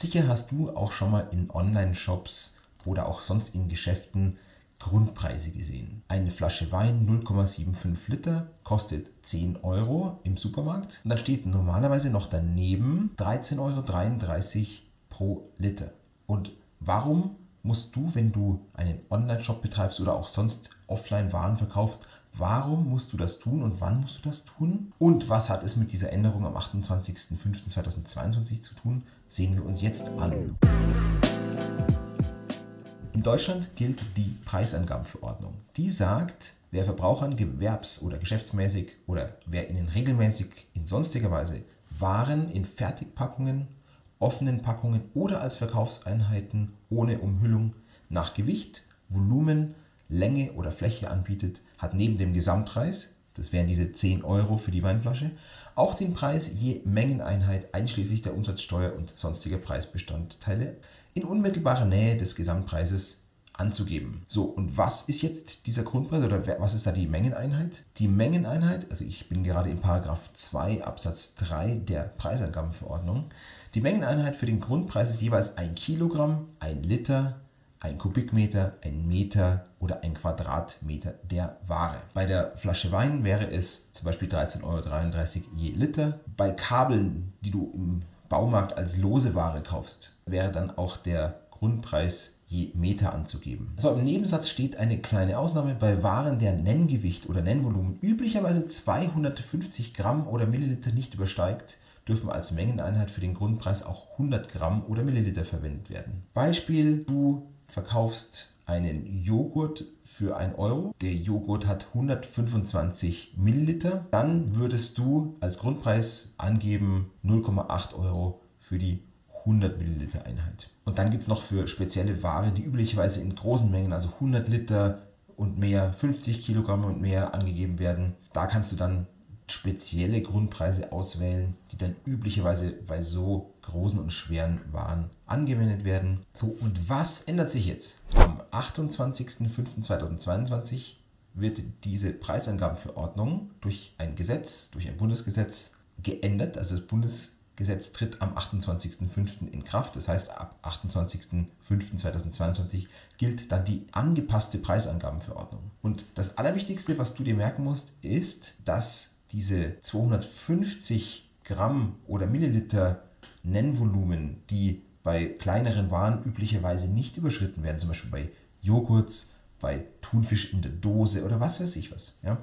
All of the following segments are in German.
Sicher hast du auch schon mal in Online-Shops oder auch sonst in Geschäften Grundpreise gesehen. Eine Flasche Wein 0,75 Liter kostet 10 Euro im Supermarkt und dann steht normalerweise noch daneben 13,33 Euro pro Liter. Und warum musst du, wenn du einen Online-Shop betreibst oder auch sonst offline Waren verkaufst, warum musst du das tun und wann musst du das tun? Und was hat es mit dieser Änderung am 28.05.2022 zu tun? Sehen wir uns jetzt an. In Deutschland gilt die Preisangabenverordnung. Die sagt, wer Verbrauchern gewerbs- oder geschäftsmäßig oder wer ihnen regelmäßig in sonstiger Weise Waren in Fertigpackungen, offenen Packungen oder als Verkaufseinheiten ohne Umhüllung nach Gewicht, Volumen, Länge oder Fläche anbietet, hat neben dem Gesamtpreis, das wären diese 10 Euro für die Weinflasche, auch den Preis je Mengeneinheit einschließlich der Umsatzsteuer und sonstiger Preisbestandteile in unmittelbarer Nähe des Gesamtpreises anzugeben. So, und was ist jetzt dieser Grundpreis oder was ist da die Mengeneinheit? Die Mengeneinheit, also ich bin gerade in Paragraph 2 Absatz 3 der Preisangabenverordnung. Die Mengeneinheit für den Grundpreis ist jeweils ein Kilogramm, ein Liter, ein Kubikmeter, ein Meter oder ein Quadratmeter der Ware. Bei der Flasche Wein wäre es zum Beispiel 13,33 Euro je Liter. Bei Kabeln, die du im Baumarkt als lose Ware kaufst, wäre dann auch der Grundpreis je Meter anzugeben. Also im Nebensatz steht eine kleine Ausnahme bei Waren, deren Nenngewicht oder Nennvolumen üblicherweise 250 Gramm oder Milliliter nicht übersteigt, dürfen als Mengeneinheit für den Grundpreis auch 100 Gramm oder Milliliter verwendet werden. Beispiel, du verkaufst einen Joghurt für 1 Euro. Der Joghurt hat 125 Milliliter. Dann würdest du als Grundpreis angeben 0,8 Euro für die 100 Milliliter Einheit. Und dann gibt es noch für spezielle Ware, die üblicherweise in großen Mengen, also 100 Liter und mehr, 50 Kilogramm und mehr angegeben werden. Da kannst du dann spezielle Grundpreise auswählen, die dann üblicherweise bei so großen und schweren Waren angewendet werden. So, und was ändert sich jetzt? Am 28.05.2022 wird diese Preisangabenverordnung durch ein Gesetz, durch ein Bundesgesetz geändert. Also das Bundesgesetz tritt am 28.05. in Kraft. Das heißt, ab 28.05.2022 gilt dann die angepasste Preisangabenverordnung. Und das Allerwichtigste, was du dir merken musst, ist, dass diese 250 Gramm oder Milliliter Nennvolumen, die bei kleineren Waren üblicherweise nicht überschritten werden, zum Beispiel bei Joghurts, bei Thunfisch in der Dose oder was weiß ich was. Ja.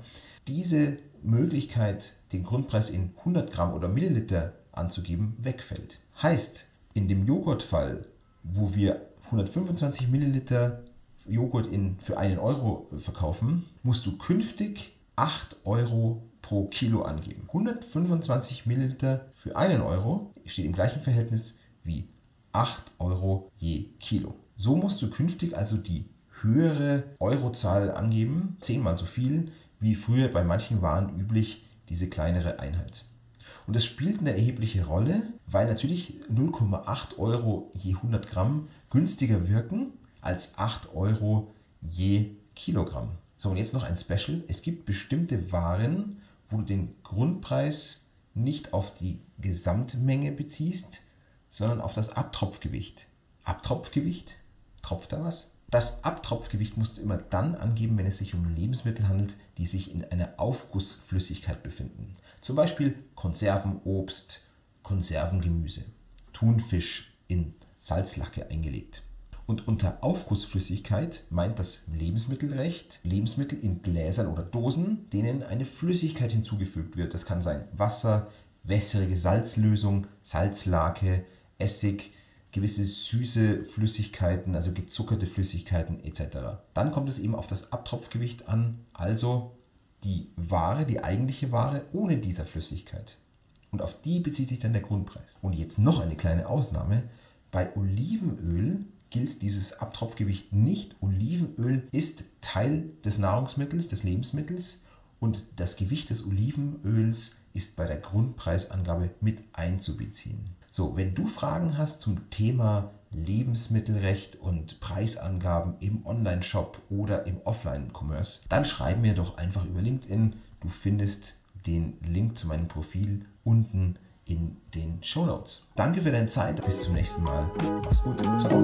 Diese Möglichkeit, den Grundpreis in 100 Gramm oder Milliliter anzugeben, wegfällt. Heißt, in dem Joghurtfall, wo wir 125 Milliliter Joghurt in, für einen Euro verkaufen, musst du künftig 8 Euro pro Kilo angeben. 125 Milliliter für einen Euro steht im gleichen Verhältnis wie 8 Euro je Kilo. So musst du künftig also die höhere Eurozahl angeben, zehnmal so viel wie früher bei manchen Waren üblich diese kleinere Einheit. Und das spielt eine erhebliche Rolle, weil natürlich 0,8 Euro je 100 Gramm günstiger wirken als 8 Euro je Kilogramm. So, und jetzt noch ein Special. Es gibt bestimmte Waren, wo du den Grundpreis nicht auf die Gesamtmenge beziehst, sondern auf das Abtropfgewicht. Abtropfgewicht? Tropft da was? Das Abtropfgewicht musst du immer dann angeben, wenn es sich um Lebensmittel handelt, die sich in einer Aufgussflüssigkeit befinden. Zum Beispiel Konservenobst, Konservengemüse, Thunfisch in Salzlacke eingelegt. Und unter Aufgussflüssigkeit meint das Lebensmittelrecht Lebensmittel in Gläsern oder Dosen, denen eine Flüssigkeit hinzugefügt wird. Das kann sein Wasser, wässrige Salzlösung, Salzlake, Essig, gewisse süße Flüssigkeiten, also gezuckerte Flüssigkeiten etc. Dann kommt es eben auf das Abtropfgewicht an, also die Ware, die eigentliche Ware ohne dieser Flüssigkeit. Und auf die bezieht sich dann der Grundpreis. Und jetzt noch eine kleine Ausnahme. Bei Olivenöl gilt dieses Abtropfgewicht nicht. Olivenöl ist Teil des Nahrungsmittels, des Lebensmittels und das Gewicht des Olivenöls ist bei der Grundpreisangabe mit einzubeziehen. So, wenn du Fragen hast zum Thema Lebensmittelrecht und Preisangaben im Online-Shop oder im Offline-Commerce, dann schreib mir doch einfach über LinkedIn. Du findest den Link zu meinem Profil unten in den Show Notes. Danke für deine Zeit. Bis zum nächsten Mal. Mach's gut. Ciao.